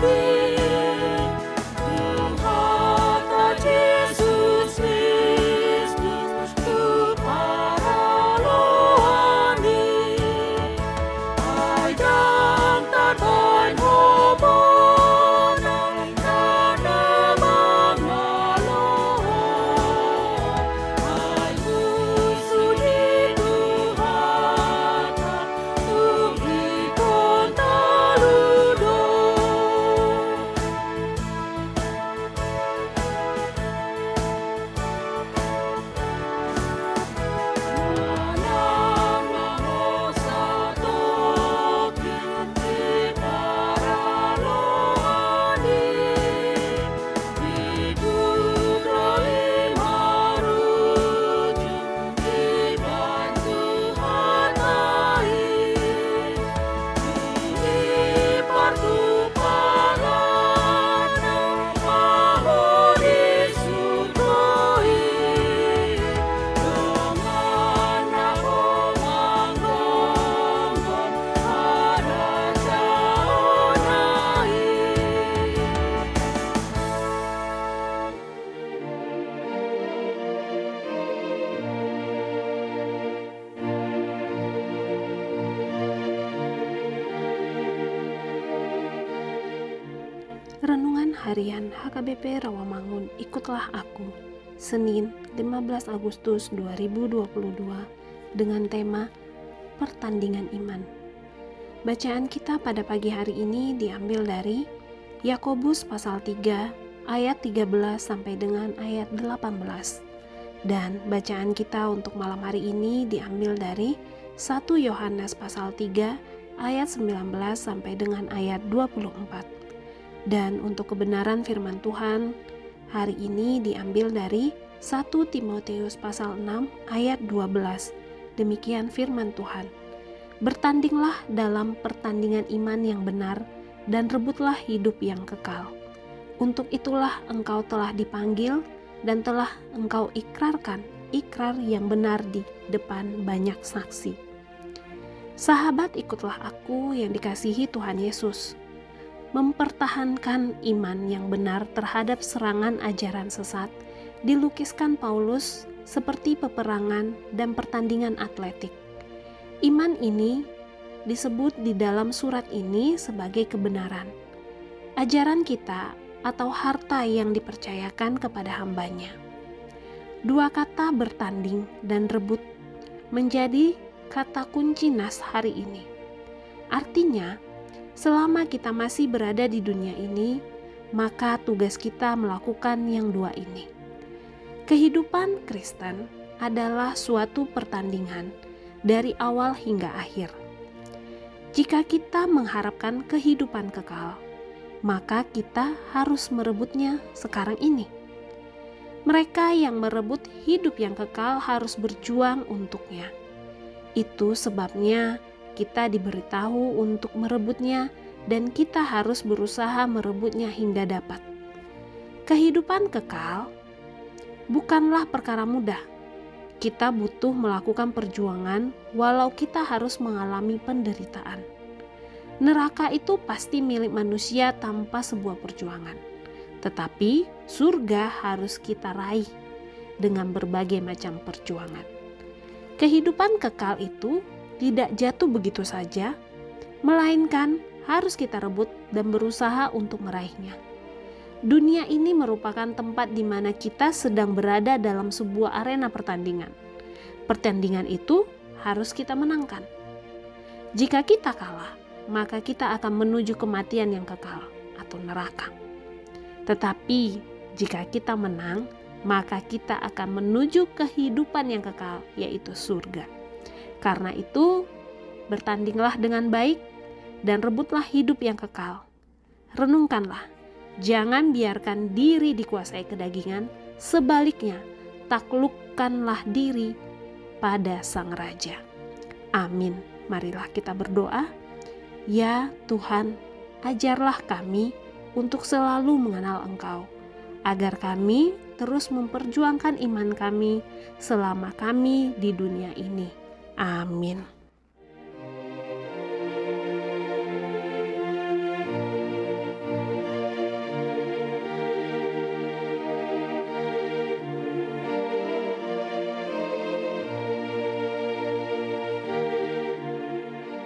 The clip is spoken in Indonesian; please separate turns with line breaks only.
be. Harian HKBP Rawamangun Ikutlah Aku. Senin 15 Agustus 2022 dengan tema Pertandingan Iman. Bacaan kita pada pagi hari ini diambil dari Yakobus pasal 3 ayat 13 sampai dengan ayat 18 dan bacaan kita untuk malam hari ini diambil dari 1 Yohanes pasal 3 ayat 19 sampai dengan ayat 24 dan untuk kebenaran firman Tuhan, hari ini diambil dari 1 Timoteus pasal 6 ayat 12. Demikian firman Tuhan. Bertandinglah dalam pertandingan iman yang benar dan rebutlah hidup yang kekal. Untuk itulah engkau telah dipanggil dan telah engkau ikrarkan ikrar yang benar di depan banyak saksi. Sahabat, ikutlah aku yang dikasihi Tuhan Yesus mempertahankan iman yang benar terhadap serangan ajaran sesat, dilukiskan Paulus seperti peperangan dan pertandingan atletik. Iman ini disebut di dalam surat ini sebagai kebenaran. Ajaran kita atau harta yang dipercayakan kepada hambanya. Dua kata bertanding dan rebut menjadi kata kunci nas hari ini. Artinya, Selama kita masih berada di dunia ini, maka tugas kita melakukan yang dua ini. Kehidupan Kristen adalah suatu pertandingan dari awal hingga akhir. Jika kita mengharapkan kehidupan kekal, maka kita harus merebutnya sekarang ini. Mereka yang merebut hidup yang kekal harus berjuang untuknya. Itu sebabnya kita diberitahu untuk merebutnya, dan kita harus berusaha merebutnya hingga dapat. Kehidupan kekal bukanlah perkara mudah. Kita butuh melakukan perjuangan, walau kita harus mengalami penderitaan. Neraka itu pasti milik manusia tanpa sebuah perjuangan, tetapi surga harus kita raih dengan berbagai macam perjuangan. Kehidupan kekal itu tidak jatuh begitu saja, melainkan harus kita rebut dan berusaha untuk meraihnya. Dunia ini merupakan tempat di mana kita sedang berada dalam sebuah arena pertandingan. Pertandingan itu harus kita menangkan. Jika kita kalah, maka kita akan menuju kematian yang kekal atau neraka. Tetapi jika kita menang, maka kita akan menuju kehidupan yang kekal, yaitu surga. Karena itu, bertandinglah dengan baik dan rebutlah hidup yang kekal. Renungkanlah, jangan biarkan diri dikuasai kedagingan, sebaliknya taklukkanlah diri pada Sang Raja. Amin. Marilah kita berdoa. Ya Tuhan, ajarlah kami untuk selalu mengenal Engkau, agar kami terus memperjuangkan iman kami selama kami di dunia ini. Amin.